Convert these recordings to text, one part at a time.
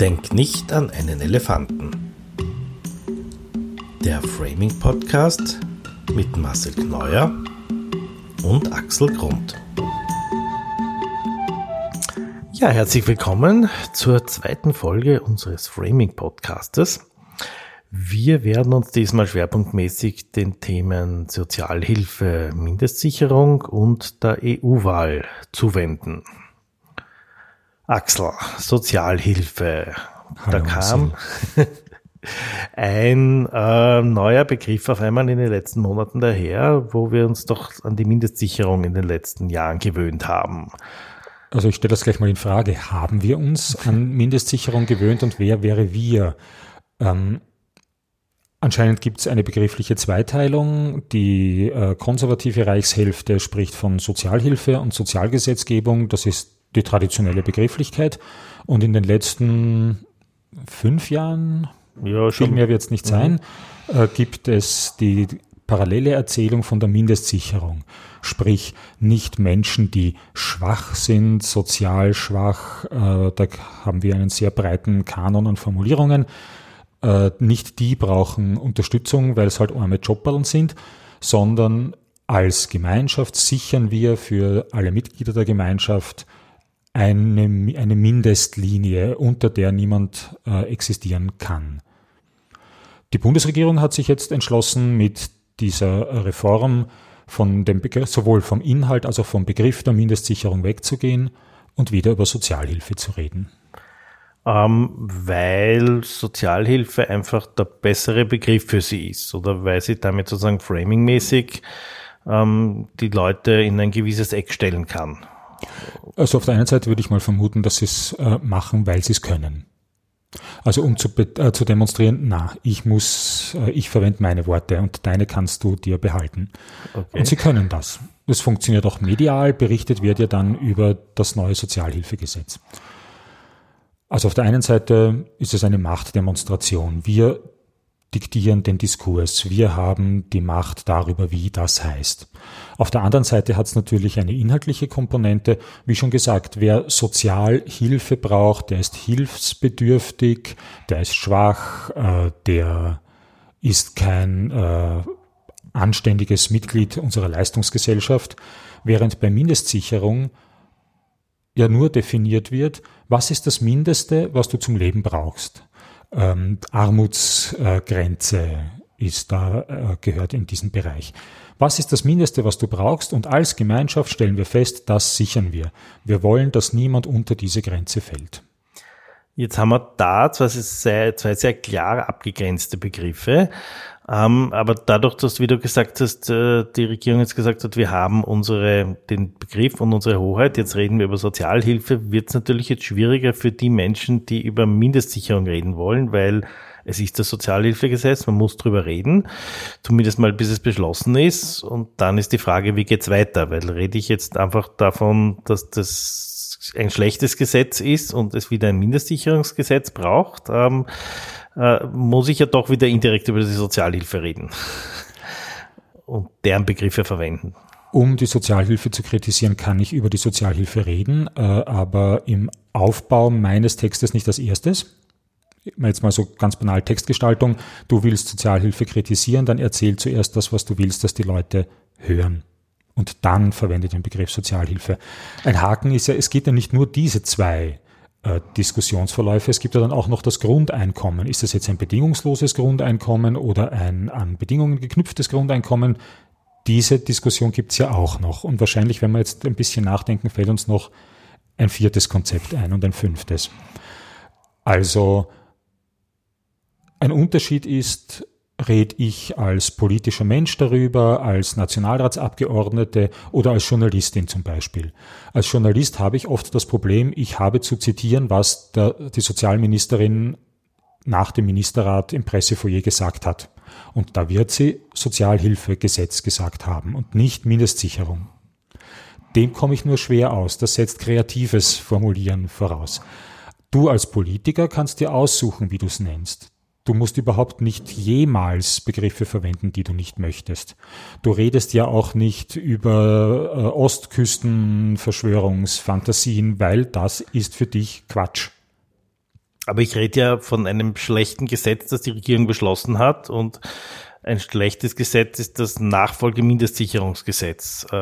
Denk nicht an einen Elefanten. Der Framing Podcast mit Marcel Kneuer und Axel Grund. Ja, herzlich willkommen zur zweiten Folge unseres Framing Podcastes. Wir werden uns diesmal schwerpunktmäßig den Themen Sozialhilfe, Mindestsicherung und der EU-Wahl zuwenden. Axel, Sozialhilfe. Hallo, da kam ein äh, neuer Begriff auf einmal in den letzten Monaten daher, wo wir uns doch an die Mindestsicherung in den letzten Jahren gewöhnt haben. Also ich stelle das gleich mal in Frage. Haben wir uns an Mindestsicherung gewöhnt und wer wäre wir? Ähm, anscheinend gibt es eine begriffliche Zweiteilung. Die äh, konservative Reichshälfte spricht von Sozialhilfe und Sozialgesetzgebung. Das ist die traditionelle Begrifflichkeit. Und in den letzten fünf Jahren, ja, viel mehr wird es nicht sein, mhm. äh, gibt es die parallele Erzählung von der Mindestsicherung. Sprich, nicht Menschen, die schwach sind, sozial schwach, äh, da haben wir einen sehr breiten Kanon an Formulierungen, äh, nicht die brauchen Unterstützung, weil es halt arme Jobballen sind, sondern als Gemeinschaft sichern wir für alle Mitglieder der Gemeinschaft eine, eine Mindestlinie, unter der niemand äh, existieren kann. Die Bundesregierung hat sich jetzt entschlossen, mit dieser Reform von dem Begriff, sowohl vom Inhalt als auch vom Begriff der Mindestsicherung wegzugehen und wieder über Sozialhilfe zu reden. Ähm, weil Sozialhilfe einfach der bessere Begriff für sie ist oder weil sie damit sozusagen framingmäßig ähm, die Leute in ein gewisses Eck stellen kann. Also auf der einen Seite würde ich mal vermuten, dass sie es äh, machen, weil sie es können. Also um zu, äh, zu demonstrieren, na, ich muss, äh, ich verwende meine Worte und deine kannst du dir behalten. Okay. Und sie können das. Das funktioniert auch medial, berichtet wird ja dann über das neue Sozialhilfegesetz. Also auf der einen Seite ist es eine Machtdemonstration. Wir diktieren den Diskurs. Wir haben die Macht darüber, wie das heißt. Auf der anderen Seite hat es natürlich eine inhaltliche Komponente. Wie schon gesagt, wer Sozialhilfe braucht, der ist hilfsbedürftig, der ist schwach, äh, der ist kein äh, anständiges Mitglied unserer Leistungsgesellschaft, während bei Mindestsicherung ja nur definiert wird, was ist das Mindeste, was du zum Leben brauchst ähm, Armutsgrenze ist da, äh, gehört in diesen Bereich. Was ist das Mindeste, was du brauchst? Und als Gemeinschaft stellen wir fest, das sichern wir. Wir wollen, dass niemand unter diese Grenze fällt. Jetzt haben wir da zwei sehr, zwei sehr klar abgegrenzte Begriffe. Ähm, aber dadurch, dass, wie du gesagt hast, äh, die Regierung jetzt gesagt hat, wir haben unsere, den Begriff und unsere Hoheit, jetzt reden wir über Sozialhilfe, wird es natürlich jetzt schwieriger für die Menschen, die über Mindestsicherung reden wollen, weil es ist das Sozialhilfegesetz, man muss drüber reden, zumindest mal bis es beschlossen ist. Und dann ist die Frage, wie geht's weiter? Weil rede ich jetzt einfach davon, dass das ein schlechtes Gesetz ist und es wieder ein Mindestsicherungsgesetz braucht. Ähm, äh, muss ich ja doch wieder indirekt über die Sozialhilfe reden und deren Begriffe verwenden. Um die Sozialhilfe zu kritisieren, kann ich über die Sozialhilfe reden, äh, aber im Aufbau meines Textes nicht als erstes. Jetzt mal so ganz banal Textgestaltung. Du willst Sozialhilfe kritisieren, dann erzähl zuerst das, was du willst, dass die Leute hören. Und dann verwende den Begriff Sozialhilfe. Ein Haken ist ja, es geht ja nicht nur diese zwei äh, Diskussionsverläufe. Es gibt ja dann auch noch das Grundeinkommen. Ist das jetzt ein bedingungsloses Grundeinkommen oder ein an Bedingungen geknüpftes Grundeinkommen? Diese Diskussion gibt es ja auch noch. Und wahrscheinlich, wenn wir jetzt ein bisschen nachdenken, fällt uns noch ein viertes Konzept ein und ein fünftes. Also ein Unterschied ist, rede ich als politischer Mensch darüber, als Nationalratsabgeordnete oder als Journalistin zum Beispiel. Als Journalist habe ich oft das Problem, ich habe zu zitieren, was der, die Sozialministerin nach dem Ministerrat im Pressefoyer gesagt hat. Und da wird sie Sozialhilfegesetz gesagt haben und nicht Mindestsicherung. Dem komme ich nur schwer aus. Das setzt kreatives Formulieren voraus. Du als Politiker kannst dir aussuchen, wie du es nennst. Du musst überhaupt nicht jemals Begriffe verwenden, die du nicht möchtest. Du redest ja auch nicht über äh, Ostküstenverschwörungsfantasien, weil das ist für dich Quatsch. Aber ich rede ja von einem schlechten Gesetz, das die Regierung beschlossen hat und ein schlechtes Gesetz ist das Nachfolgemindestsicherungsgesetz.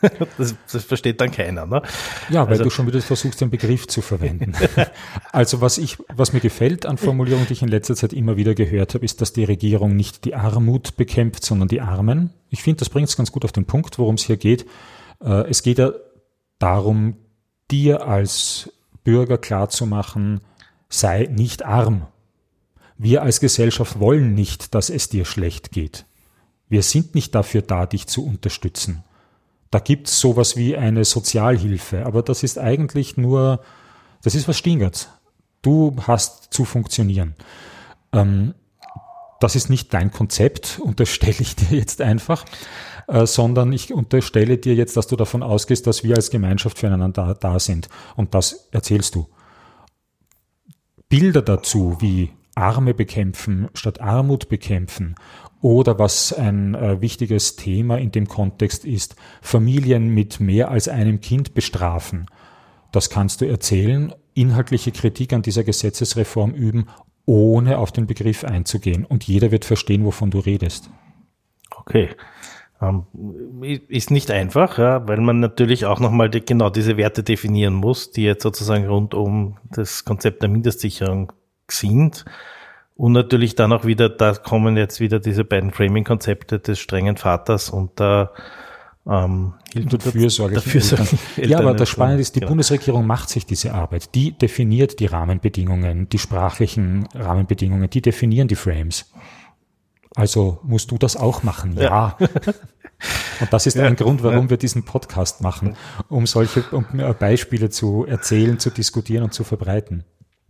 Äh, das, das versteht dann keiner. Ne? Ja, weil also, du schon wieder versuchst, den Begriff zu verwenden. also was ich, was mir gefällt an Formulierungen, die ich in letzter Zeit immer wieder gehört habe, ist, dass die Regierung nicht die Armut bekämpft, sondern die Armen. Ich finde, das bringt es ganz gut auf den Punkt, worum es hier geht. Äh, es geht ja darum, dir als Bürger klarzumachen, sei nicht arm. Wir als Gesellschaft wollen nicht, dass es dir schlecht geht. Wir sind nicht dafür da, dich zu unterstützen. Da gibt's sowas wie eine Sozialhilfe, aber das ist eigentlich nur, das ist was Stingerts. Du hast zu funktionieren. Ähm, das ist nicht dein Konzept, unterstelle ich dir jetzt einfach, äh, sondern ich unterstelle dir jetzt, dass du davon ausgehst, dass wir als Gemeinschaft füreinander da, da sind. Und das erzählst du. Bilder dazu, wie Arme bekämpfen statt Armut bekämpfen oder was ein äh, wichtiges Thema in dem Kontext ist, Familien mit mehr als einem Kind bestrafen. Das kannst du erzählen, inhaltliche Kritik an dieser Gesetzesreform üben, ohne auf den Begriff einzugehen. Und jeder wird verstehen, wovon du redest. Okay. Ähm, ist nicht einfach, ja, weil man natürlich auch nochmal die, genau diese Werte definieren muss, die jetzt sozusagen rund um das Konzept der Mindestsicherung sind. Und natürlich dann auch wieder, da kommen jetzt wieder diese beiden Framing-Konzepte des strengen Vaters und der ähm, und Fürsorge. Ja, aber das Spannende ist, die genau. Bundesregierung macht sich diese Arbeit. Die definiert die Rahmenbedingungen, die sprachlichen Rahmenbedingungen, die definieren die Frames. Also musst du das auch machen, ja. ja. Und das ist ja, ein Grund, warum ja. wir diesen Podcast machen, um solche um Beispiele zu erzählen, zu diskutieren und zu verbreiten.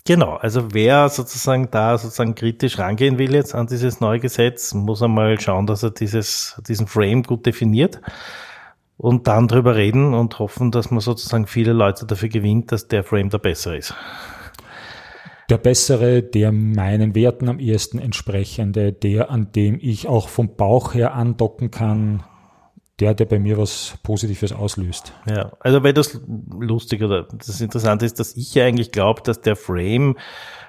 Genau, also wer sozusagen da sozusagen kritisch rangehen will jetzt an dieses neue Gesetz, muss einmal schauen, dass er dieses, diesen Frame gut definiert und dann drüber reden und hoffen, dass man sozusagen viele Leute dafür gewinnt, dass der Frame der bessere ist. Der bessere, der meinen Werten am ehesten entsprechende, der, an dem ich auch vom Bauch her andocken kann, der, der bei mir was Positives auslöst. Ja, also weil das lustig oder das Interessante ist, dass ich ja eigentlich glaube, dass der Frame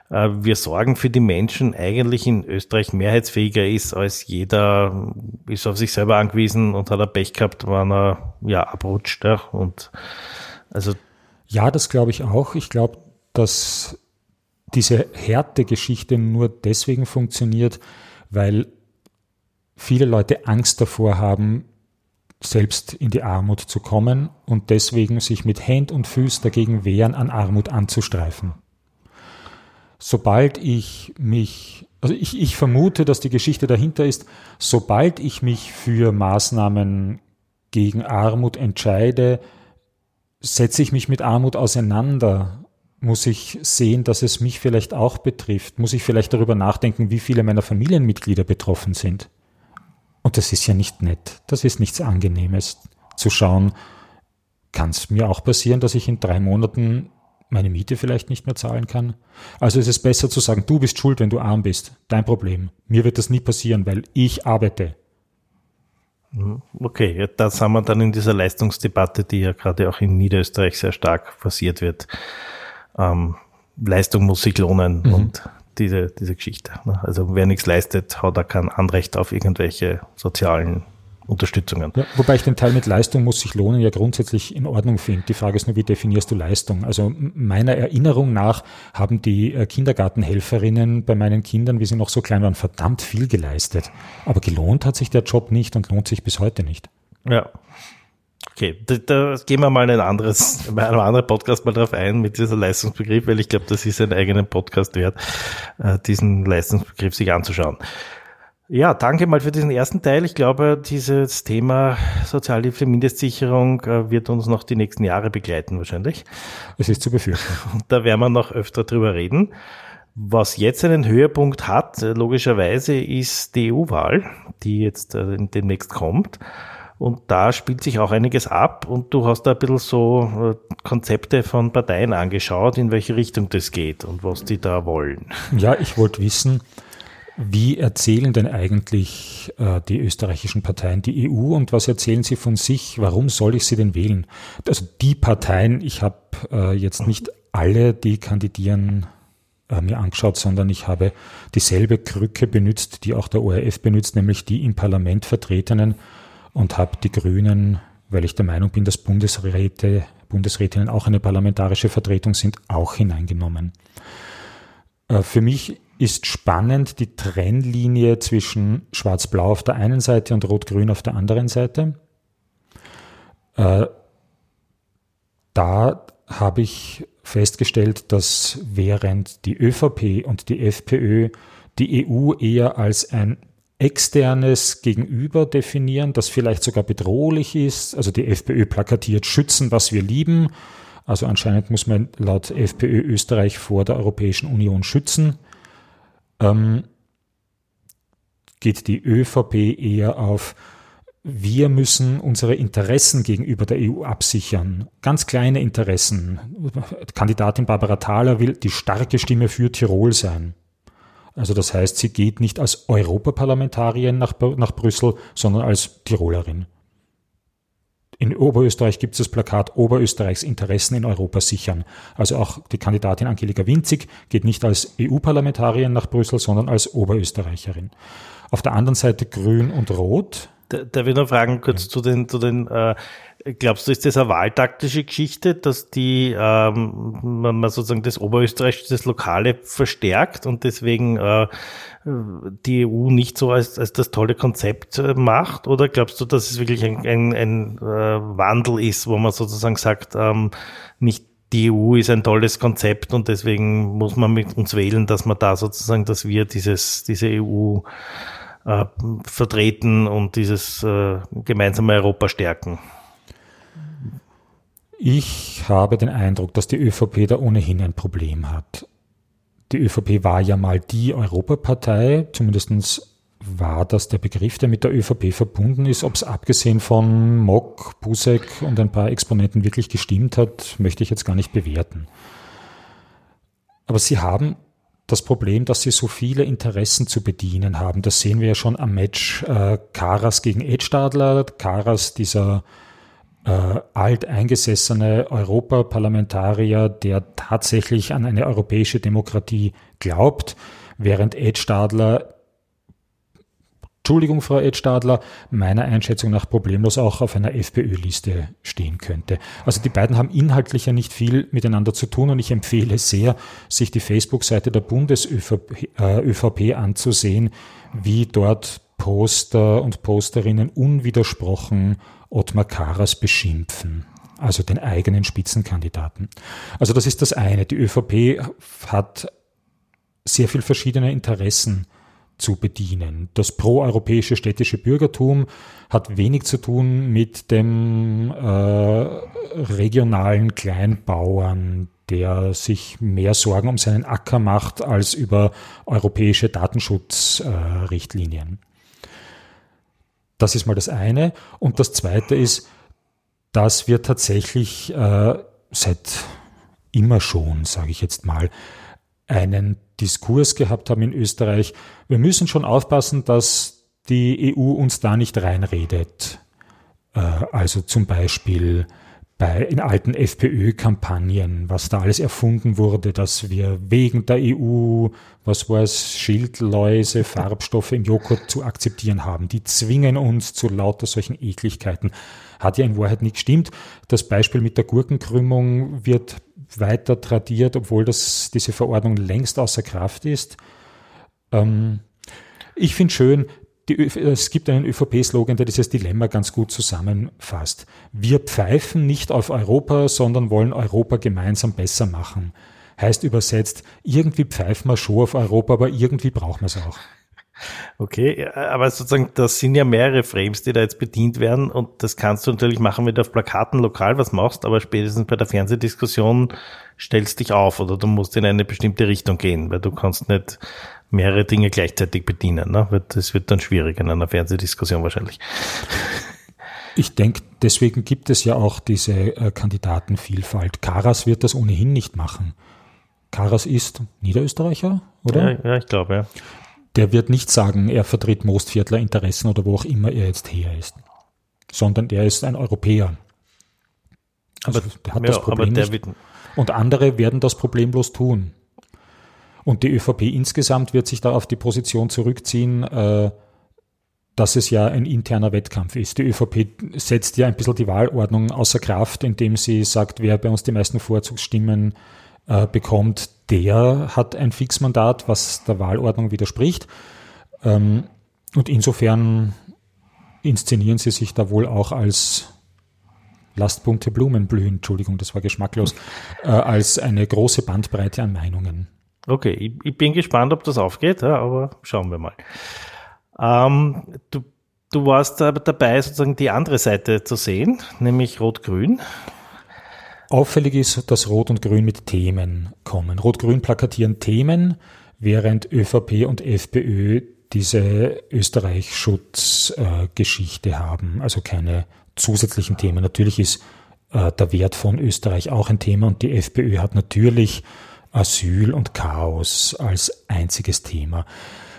äh, wir sorgen für die Menschen eigentlich in Österreich mehrheitsfähiger ist, als jeder ist auf sich selber angewiesen und hat er Pech gehabt, wann er ja abrutscht. Ja, und also ja, das glaube ich auch. Ich glaube, dass diese Härtegeschichte nur deswegen funktioniert, weil viele Leute Angst davor haben, selbst in die Armut zu kommen und deswegen sich mit Händ und Füß dagegen wehren, an Armut anzustreifen. Sobald ich mich, also ich, ich vermute, dass die Geschichte dahinter ist, sobald ich mich für Maßnahmen gegen Armut entscheide, setze ich mich mit Armut auseinander, muss ich sehen, dass es mich vielleicht auch betrifft, muss ich vielleicht darüber nachdenken, wie viele meiner Familienmitglieder betroffen sind. Und das ist ja nicht nett. Das ist nichts Angenehmes zu schauen. Kann es mir auch passieren, dass ich in drei Monaten meine Miete vielleicht nicht mehr zahlen kann? Also ist es besser zu sagen, du bist schuld, wenn du arm bist. Dein Problem. Mir wird das nie passieren, weil ich arbeite. Okay, da sind wir dann in dieser Leistungsdebatte, die ja gerade auch in Niederösterreich sehr stark forciert wird. Ähm, Leistung muss sich lohnen mhm. und diese, diese Geschichte. Ne? Also wer nichts leistet, hat er kein Anrecht auf irgendwelche sozialen Unterstützungen. Ja, wobei ich den Teil mit Leistung muss sich lohnen ja grundsätzlich in Ordnung finde. Die Frage ist nur, wie definierst du Leistung? Also meiner Erinnerung nach haben die äh, Kindergartenhelferinnen bei meinen Kindern, wie sie noch so klein waren, verdammt viel geleistet. Aber gelohnt hat sich der Job nicht und lohnt sich bis heute nicht. Ja. Okay, da, da gehen wir mal in ein anderes, bei einem anderen Podcast mal drauf ein mit dieser Leistungsbegriff, weil ich glaube, das ist einen eigenen Podcast wert, äh, diesen Leistungsbegriff sich anzuschauen. Ja, danke mal für diesen ersten Teil. Ich glaube, dieses Thema Sozialhilfe, Mindestsicherung äh, wird uns noch die nächsten Jahre begleiten wahrscheinlich. Es ist zu befürchten. Und da werden wir noch öfter drüber reden. Was jetzt einen Höhepunkt hat, äh, logischerweise, ist die EU-Wahl, die jetzt demnächst kommt. Und da spielt sich auch einiges ab und du hast da ein bisschen so äh, Konzepte von Parteien angeschaut, in welche Richtung das geht und was die da wollen. Ja, ich wollte wissen, wie erzählen denn eigentlich äh, die österreichischen Parteien die EU und was erzählen sie von sich? Warum soll ich sie denn wählen? Also die Parteien, ich habe äh, jetzt nicht alle, die kandidieren, mir angeschaut, sondern ich habe dieselbe Krücke benutzt, die auch der ORF benutzt, nämlich die im Parlament vertretenen und habe die Grünen, weil ich der Meinung bin, dass Bundesräte, Bundesrätinnen auch eine parlamentarische Vertretung sind, auch hineingenommen. Äh, für mich ist spannend die Trennlinie zwischen Schwarz-Blau auf der einen Seite und Rot-Grün auf der anderen Seite. Äh, da habe ich festgestellt, dass während die ÖVP und die FPÖ die EU eher als ein externes Gegenüber definieren, das vielleicht sogar bedrohlich ist. Also die FPÖ plakatiert schützen, was wir lieben. Also anscheinend muss man laut FPÖ Österreich vor der Europäischen Union schützen. Ähm, geht die ÖVP eher auf wir müssen unsere Interessen gegenüber der EU absichern. Ganz kleine Interessen. Kandidatin Barbara Thaler will die starke Stimme für Tirol sein. Also das heißt, sie geht nicht als Europaparlamentarierin nach, nach Brüssel, sondern als Tirolerin. In Oberösterreich gibt es das Plakat Oberösterreichs Interessen in Europa sichern. Also auch die Kandidatin Angelika Winzig geht nicht als EU-Parlamentarierin nach Brüssel, sondern als Oberösterreicherin. Auf der anderen Seite Grün und Rot Darf ich noch fragen kurz ja. zu den, zu den äh, glaubst du, ist das eine wahltaktische Geschichte, dass die ähm, man, man sozusagen das Oberösterreich, das Lokale verstärkt und deswegen äh, die EU nicht so als, als das tolle Konzept äh, macht? Oder glaubst du, dass es wirklich ein, ein, ein äh, Wandel ist, wo man sozusagen sagt, ähm, nicht die EU ist ein tolles Konzept und deswegen muss man mit uns wählen, dass man da sozusagen, dass wir dieses, diese EU äh, vertreten und dieses äh, gemeinsame Europa stärken? Ich habe den Eindruck, dass die ÖVP da ohnehin ein Problem hat. Die ÖVP war ja mal die Europapartei, zumindest war das der Begriff, der mit der ÖVP verbunden ist. Ob es abgesehen von Mock, Busek und ein paar Exponenten wirklich gestimmt hat, möchte ich jetzt gar nicht bewerten. Aber sie haben das Problem, dass sie so viele Interessen zu bedienen haben. Das sehen wir ja schon am Match äh, Karas gegen Edstadler. Karas, dieser äh, alteingesessene Europaparlamentarier, der tatsächlich an eine europäische Demokratie glaubt, während Edstadler Entschuldigung, Frau Edstadler, meiner Einschätzung nach problemlos auch auf einer FPÖ-Liste stehen könnte. Also die beiden haben inhaltlich ja nicht viel miteinander zu tun und ich empfehle sehr, sich die Facebook-Seite der Bundes-ÖVP äh, anzusehen, wie dort Poster und Posterinnen unwidersprochen Ottmar Karas beschimpfen also den eigenen Spitzenkandidaten. Also das ist das eine. Die ÖVP hat sehr viel verschiedene Interessen zu bedienen. Das proeuropäische städtische Bürgertum hat wenig zu tun mit dem äh, regionalen Kleinbauern, der sich mehr Sorgen um seinen Acker macht als über europäische Datenschutzrichtlinien. Äh, das ist mal das eine. Und das zweite ist, dass wir tatsächlich äh, seit immer schon, sage ich jetzt mal, einen Diskurs gehabt haben in Österreich. Wir müssen schon aufpassen, dass die EU uns da nicht reinredet. Äh, also zum Beispiel bei, in alten FPÖ-Kampagnen, was da alles erfunden wurde, dass wir wegen der EU, was war es, Schildläuse, Farbstoffe im Joghurt zu akzeptieren haben. Die zwingen uns zu lauter solchen Ekligkeiten. Hat ja in Wahrheit nicht gestimmt. Das Beispiel mit der Gurkenkrümmung wird weiter tradiert, obwohl das, diese Verordnung längst außer Kraft ist. Ähm, ich finde schön, die, es gibt einen ÖVP-Slogan, der dieses Dilemma ganz gut zusammenfasst. Wir pfeifen nicht auf Europa, sondern wollen Europa gemeinsam besser machen. Heißt übersetzt, irgendwie pfeifen wir schon auf Europa, aber irgendwie brauchen wir es auch. Okay, aber sozusagen, das sind ja mehrere Frames, die da jetzt bedient werden und das kannst du natürlich machen, wenn du auf Plakaten lokal was machst, aber spätestens bei der Fernsehdiskussion stellst dich auf oder du musst in eine bestimmte Richtung gehen, weil du kannst nicht mehrere Dinge gleichzeitig bedienen. Ne? Das wird dann schwierig in einer Fernsehdiskussion wahrscheinlich. Ich denke, deswegen gibt es ja auch diese äh, Kandidatenvielfalt. Karas wird das ohnehin nicht machen. Karas ist Niederösterreicher, oder? Ja, ja ich glaube, ja der wird nicht sagen, er vertritt Mostviertler Interessen oder wo auch immer er jetzt her ist, sondern der ist ein Europäer. Also aber der hat ja, das Problem nicht. Und andere werden das problemlos tun. Und die ÖVP insgesamt wird sich da auf die Position zurückziehen, äh, dass es ja ein interner Wettkampf ist. Die ÖVP setzt ja ein bisschen die Wahlordnung außer Kraft, indem sie sagt, wer bei uns die meisten Vorzugsstimmen äh, bekommt, der hat ein Fixmandat, was der Wahlordnung widerspricht. Ähm, und insofern inszenieren sie sich da wohl auch als lasst bunte Blumen blühen, Entschuldigung, das war geschmacklos, äh, als eine große Bandbreite an Meinungen. Okay, ich, ich bin gespannt, ob das aufgeht, ja, aber schauen wir mal. Ähm, du, du warst aber dabei, sozusagen die andere Seite zu sehen, nämlich Rot-Grün. Auffällig ist, dass Rot und Grün mit Themen kommen. Rot-Grün plakatieren Themen, während ÖVP und FPÖ diese Österreich-Schutz-Geschichte haben, also keine zusätzlichen Themen. Natürlich ist äh, der Wert von Österreich auch ein Thema und die FPÖ hat natürlich Asyl und Chaos als einziges Thema.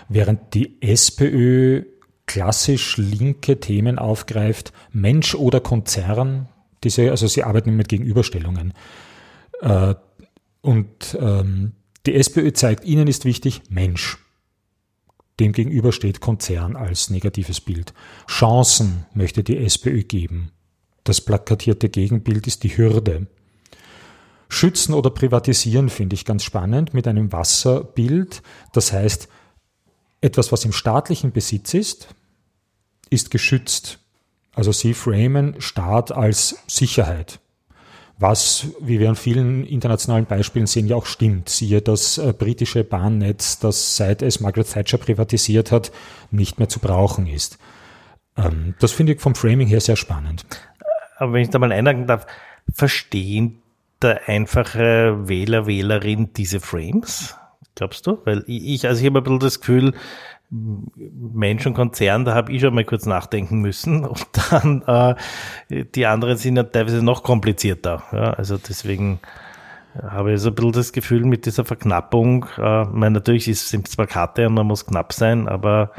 Während die SPÖ klassisch linke Themen aufgreift, Mensch oder Konzern, diese, also sie arbeiten mit Gegenüberstellungen. Äh, und ähm, die SPÖ zeigt, ihnen ist wichtig Mensch. Dem gegenüber steht Konzern als negatives Bild. Chancen möchte die SPÖ geben. Das plakatierte Gegenbild ist die Hürde. Schützen oder privatisieren finde ich ganz spannend mit einem Wasserbild. Das heißt, etwas, was im staatlichen Besitz ist, ist geschützt. Also sie framen Staat als Sicherheit was, wie wir an vielen internationalen Beispielen sehen, ja auch stimmt. Siehe das äh, britische Bahnnetz, das seit es Margaret Thatcher privatisiert hat, nicht mehr zu brauchen ist. Ähm, das finde ich vom Framing her sehr spannend. Aber wenn ich da mal einhaken darf, verstehen der einfache Wähler, Wählerin diese Frames? Glaubst du? Weil ich, also ich habe ein bisschen das Gefühl, Mensch und Konzern, da habe ich schon mal kurz nachdenken müssen. Und dann äh, die anderen sind ja teilweise noch komplizierter. Ja, also deswegen habe ich so ein bisschen das Gefühl mit dieser Verknappung, äh, meine, natürlich sind es Plakate und man muss knapp sein, aber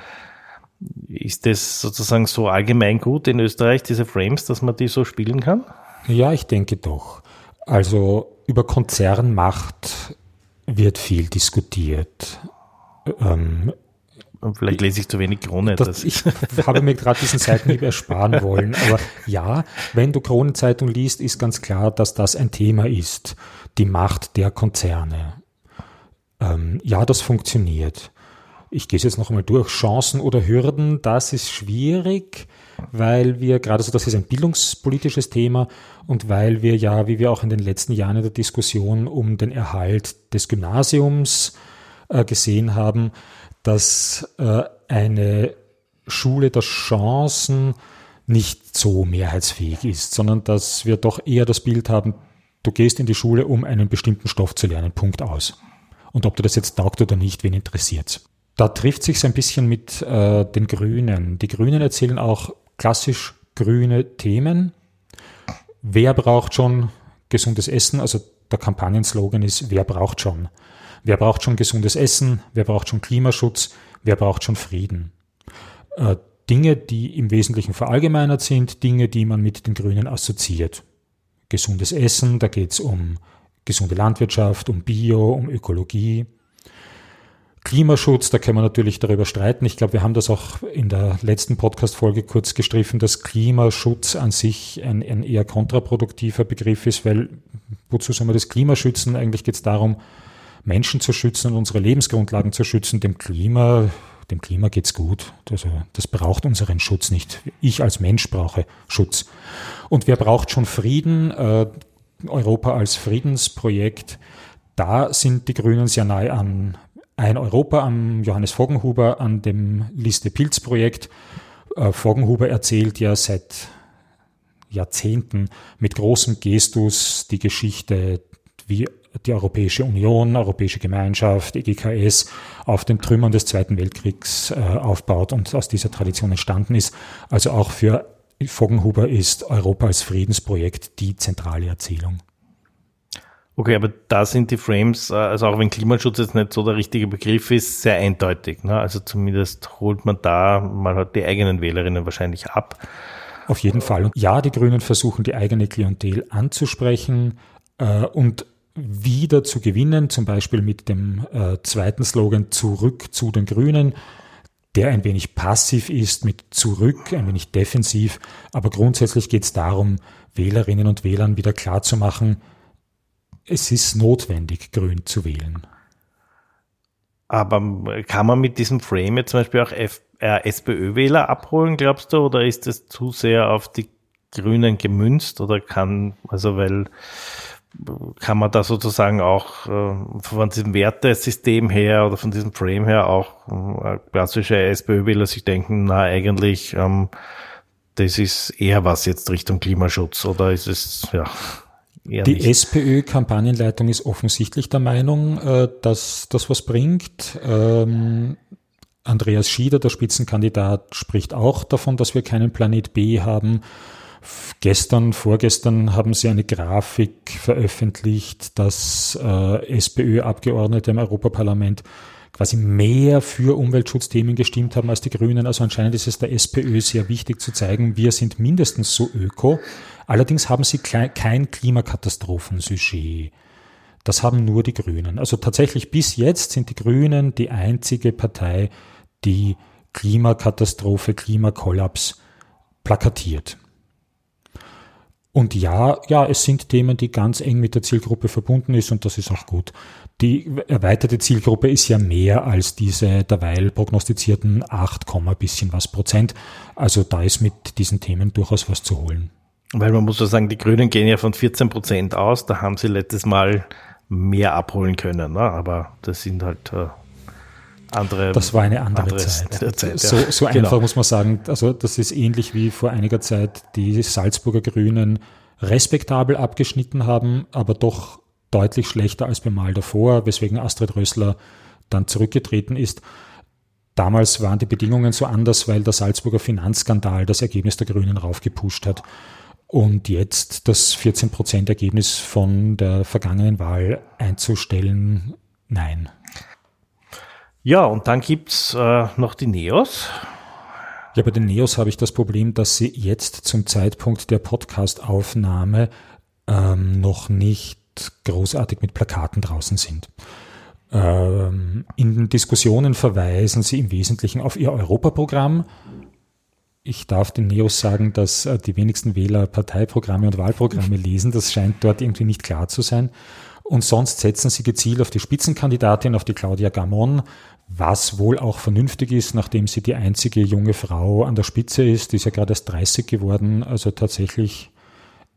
ist das sozusagen so allgemein gut in Österreich, diese Frames, dass man die so spielen kann? Ja, ich denke doch. Also über Konzernmacht wird viel diskutiert. Ähm, vielleicht lese ich zu wenig Krone. Das, ich habe mir gerade diesen Seitenhieb ersparen wollen. Aber ja, wenn du Kronenzeitung liest, ist ganz klar, dass das ein Thema ist. Die Macht der Konzerne. Ähm, ja, das funktioniert. Ich gehe es jetzt noch einmal durch. Chancen oder Hürden, das ist schwierig, weil wir gerade so, das ist ein bildungspolitisches Thema und weil wir ja, wie wir auch in den letzten Jahren in der Diskussion um den Erhalt des Gymnasiums äh, gesehen haben, dass äh, eine Schule der Chancen nicht so mehrheitsfähig ist, sondern dass wir doch eher das Bild haben, du gehst in die Schule, um einen bestimmten Stoff zu lernen, Punkt aus. Und ob du das jetzt taugt oder nicht, wen interessiert's? Da trifft sich ein bisschen mit äh, den Grünen. Die Grünen erzählen auch klassisch grüne Themen. Wer braucht schon gesundes Essen? Also der Kampagnenslogan ist, wer braucht schon? Wer braucht schon gesundes Essen? Wer braucht schon Klimaschutz? Wer braucht schon Frieden? Äh, Dinge, die im Wesentlichen verallgemeinert sind, Dinge, die man mit den Grünen assoziiert. Gesundes Essen, da geht es um gesunde Landwirtschaft, um Bio, um Ökologie. Klimaschutz, da können wir natürlich darüber streiten. Ich glaube, wir haben das auch in der letzten Podcast-Folge kurz gestriffen, dass Klimaschutz an sich ein, ein eher kontraproduktiver Begriff ist, weil wozu soll man das Klima schützen? Eigentlich geht es darum, Menschen zu schützen und unsere Lebensgrundlagen zu schützen. Dem Klima, dem Klima geht's gut. Also das braucht unseren Schutz nicht. Ich als Mensch brauche Schutz. Und wer braucht schon Frieden? Äh, Europa als Friedensprojekt. Da sind die Grünen sehr nahe an ein Europa, am Johannes Foggenhuber, an dem Liste-Pilz-Projekt. Äh, Foggenhuber erzählt ja seit Jahrzehnten mit großem Gestus die Geschichte, wie die Europäische Union, Europäische Gemeinschaft, EGKS auf den Trümmern des Zweiten Weltkriegs äh, aufbaut und aus dieser Tradition entstanden ist. Also auch für Foggenhuber ist Europa als Friedensprojekt die zentrale Erzählung. Okay, aber da sind die Frames, äh, also auch wenn Klimaschutz jetzt nicht so der richtige Begriff ist, sehr eindeutig. Ne? Also zumindest holt man da mal halt die eigenen Wählerinnen wahrscheinlich ab. Auf jeden Fall. Und ja, die Grünen versuchen die eigene Klientel anzusprechen äh, und wieder zu gewinnen, zum Beispiel mit dem äh, zweiten Slogan Zurück zu den Grünen, der ein wenig passiv ist, mit zurück, ein wenig defensiv, aber grundsätzlich geht es darum, Wählerinnen und Wählern wieder klarzumachen, es ist notwendig, grün zu wählen. Aber kann man mit diesem Frame jetzt zum Beispiel auch äh, SPÖ-Wähler abholen, glaubst du, oder ist es zu sehr auf die Grünen gemünzt? Oder kann, also weil kann man da sozusagen auch äh, von diesem Wertesystem her oder von diesem Frame her auch äh, klassische SPÖ-Wähler sich denken, na eigentlich, ähm, das ist eher was jetzt Richtung Klimaschutz oder ist es, ja. Eher Die SPÖ-Kampagnenleitung ist offensichtlich der Meinung, äh, dass das was bringt. Ähm, Andreas Schieder, der Spitzenkandidat, spricht auch davon, dass wir keinen Planet B haben. Gestern, vorgestern haben sie eine Grafik veröffentlicht, dass äh, SPÖ-Abgeordnete im Europaparlament quasi mehr für Umweltschutzthemen gestimmt haben als die Grünen. Also anscheinend ist es der SPÖ sehr wichtig zu zeigen, wir sind mindestens so öko. Allerdings haben sie kein Klimakatastrophensujet. Das haben nur die Grünen. Also tatsächlich bis jetzt sind die Grünen die einzige Partei, die Klimakatastrophe, Klimakollaps plakatiert. Und ja, ja, es sind Themen, die ganz eng mit der Zielgruppe verbunden ist und das ist auch gut. Die erweiterte Zielgruppe ist ja mehr als diese derweil prognostizierten 8, bisschen was Prozent. Also da ist mit diesen Themen durchaus was zu holen. Weil man muss so sagen, die Grünen gehen ja von 14 Prozent aus, da haben sie letztes Mal mehr abholen können, ne? aber das sind halt äh, andere. Das war eine andere Zeit. Zeit so, so genau. einfach muss man sagen. Also das ist ähnlich wie vor einiger Zeit die Salzburger Grünen respektabel abgeschnitten haben, aber doch deutlich schlechter als beim Mal davor, weswegen Astrid Rössler dann zurückgetreten ist. Damals waren die Bedingungen so anders, weil der Salzburger Finanzskandal das Ergebnis der Grünen raufgepusht hat. Und jetzt das 14% Ergebnis von der vergangenen Wahl einzustellen, nein. Ja, und dann gibt's äh, noch die Neos. Ja, bei den Neos habe ich das Problem, dass sie jetzt zum Zeitpunkt der Podcast-Aufnahme ähm, noch nicht großartig mit Plakaten draußen sind. Ähm, in den Diskussionen verweisen sie im Wesentlichen auf ihr Europaprogramm. Ich darf den Neos sagen, dass äh, die wenigsten Wähler Parteiprogramme und Wahlprogramme lesen. Das scheint dort irgendwie nicht klar zu sein. Und sonst setzen sie gezielt auf die Spitzenkandidatin, auf die Claudia Gamon, was wohl auch vernünftig ist, nachdem sie die einzige junge Frau an der Spitze ist, die ist ja gerade erst 30 geworden, also tatsächlich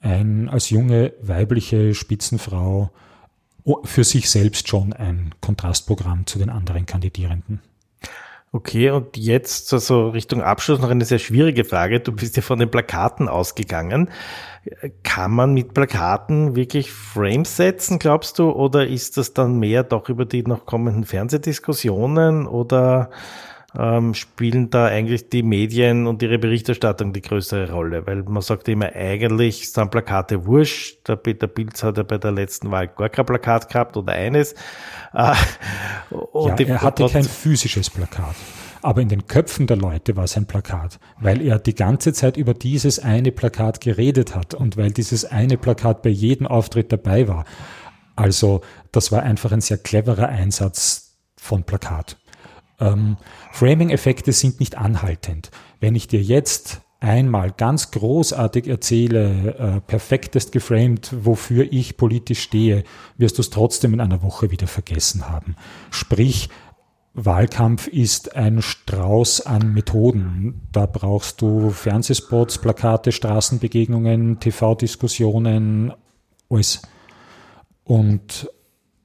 ein als junge weibliche Spitzenfrau für sich selbst schon ein Kontrastprogramm zu den anderen Kandidierenden. Okay, und jetzt also Richtung Abschluss noch eine sehr schwierige Frage. Du bist ja von den Plakaten ausgegangen. Kann man mit Plakaten wirklich Frames setzen, glaubst du? Oder ist das dann mehr doch über die noch kommenden Fernsehdiskussionen? Oder ähm, spielen da eigentlich die Medien und ihre Berichterstattung die größere Rolle? Weil man sagt immer, eigentlich sind Plakate wurscht. Der Peter Pilz hat ja bei der letzten Wahl gar kein Plakat gehabt oder eines. Äh, ja, er hatte kein physisches Plakat. Aber in den Köpfen der Leute war es ein Plakat, weil er die ganze Zeit über dieses eine Plakat geredet hat und weil dieses eine Plakat bei jedem Auftritt dabei war. Also das war einfach ein sehr cleverer Einsatz von Plakat. Ähm, Framing-Effekte sind nicht anhaltend. Wenn ich dir jetzt einmal ganz großartig erzähle, äh, perfektest geframed, wofür ich politisch stehe, wirst du es trotzdem in einer Woche wieder vergessen haben. Sprich, Wahlkampf ist ein Strauß an Methoden. Da brauchst du Fernsehspots, Plakate, Straßenbegegnungen, TV-Diskussionen, alles. Und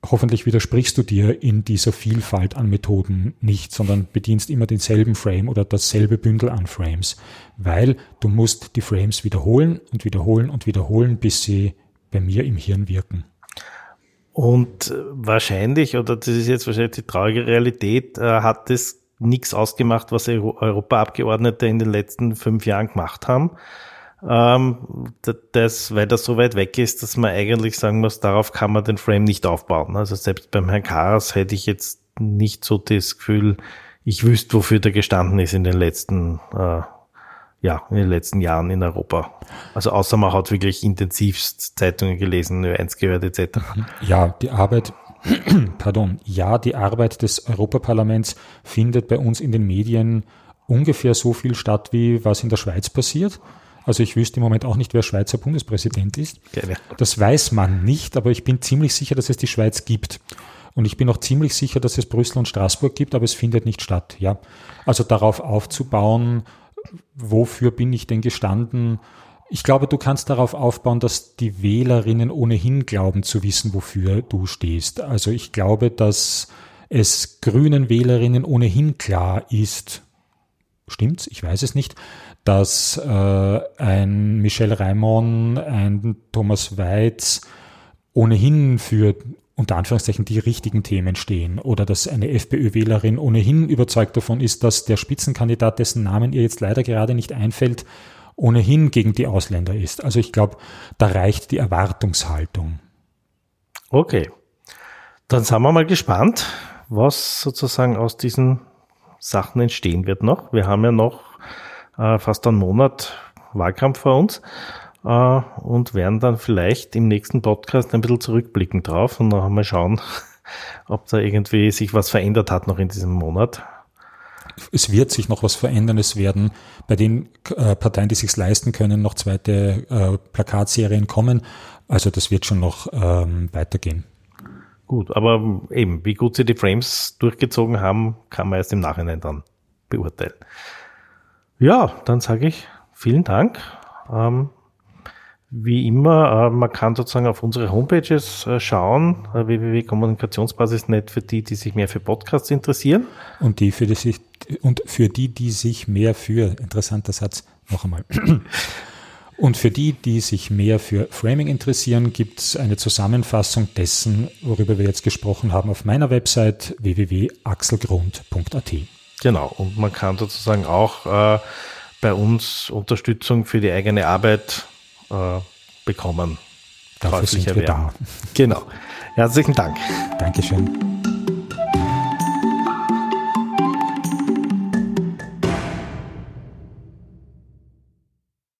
hoffentlich widersprichst du dir in dieser Vielfalt an Methoden nicht, sondern bedienst immer denselben Frame oder dasselbe Bündel an Frames, weil du musst die Frames wiederholen und wiederholen und wiederholen, bis sie bei mir im Hirn wirken. Und wahrscheinlich, oder das ist jetzt wahrscheinlich die traurige Realität, äh, hat es nichts ausgemacht, was Europaabgeordnete in den letzten fünf Jahren gemacht haben ähm, das, weil das so weit weg ist, dass man eigentlich sagen muss, darauf kann man den Frame nicht aufbauen. Also selbst beim Herrn Karas hätte ich jetzt nicht so das Gefühl, ich wüsste, wofür der gestanden ist in den letzten äh, ja, in den letzten Jahren in Europa. Also außer man hat wirklich intensivst Zeitungen gelesen, Ö1 gehört etc. Ja, die Arbeit, pardon, ja, die Arbeit des Europaparlaments findet bei uns in den Medien ungefähr so viel statt, wie was in der Schweiz passiert. Also ich wüsste im Moment auch nicht, wer Schweizer Bundespräsident ist. Gerne. Das weiß man nicht, aber ich bin ziemlich sicher, dass es die Schweiz gibt. Und ich bin auch ziemlich sicher, dass es Brüssel und Straßburg gibt, aber es findet nicht statt. Ja, also darauf aufzubauen, wofür bin ich denn gestanden? Ich glaube, du kannst darauf aufbauen, dass die Wählerinnen ohnehin glauben zu wissen, wofür du stehst. Also ich glaube, dass es grünen Wählerinnen ohnehin klar ist, stimmt's? Ich weiß es nicht, dass äh, ein Michel Raimond, ein Thomas Weitz ohnehin für unter Anführungszeichen die richtigen Themen stehen oder dass eine FPÖ-Wählerin ohnehin überzeugt davon ist, dass der Spitzenkandidat, dessen Namen ihr jetzt leider gerade nicht einfällt, ohnehin gegen die Ausländer ist. Also ich glaube, da reicht die Erwartungshaltung. Okay. Dann sind wir mal gespannt, was sozusagen aus diesen Sachen entstehen wird noch. Wir haben ja noch äh, fast einen Monat Wahlkampf vor uns äh, und werden dann vielleicht im nächsten Podcast ein bisschen zurückblicken drauf und noch einmal schauen, ob da irgendwie sich was verändert hat noch in diesem Monat. Es wird sich noch was verändern. Es werden bei den äh, Parteien, die sich leisten können, noch zweite äh, Plakatserien kommen. Also das wird schon noch ähm, weitergehen. Gut, aber eben, wie gut sie die Frames durchgezogen haben, kann man erst im Nachhinein dann beurteilen. Ja, dann sage ich vielen Dank. Ähm, wie immer, äh, man kann sozusagen auf unsere Homepages äh, schauen, äh, www.kommunikationsbasis.net für die, die sich mehr für Podcasts interessieren. Und die für die sich, und für die, die sich mehr für, interessanter Satz, noch einmal. Und für die, die sich mehr für Framing interessieren, gibt es eine Zusammenfassung dessen, worüber wir jetzt gesprochen haben, auf meiner Website www.axelgrund.at. Genau, und man kann sozusagen auch äh, bei uns Unterstützung für die eigene Arbeit äh, bekommen. Dafür sind wir da. Genau. Herzlichen Dank. Dankeschön.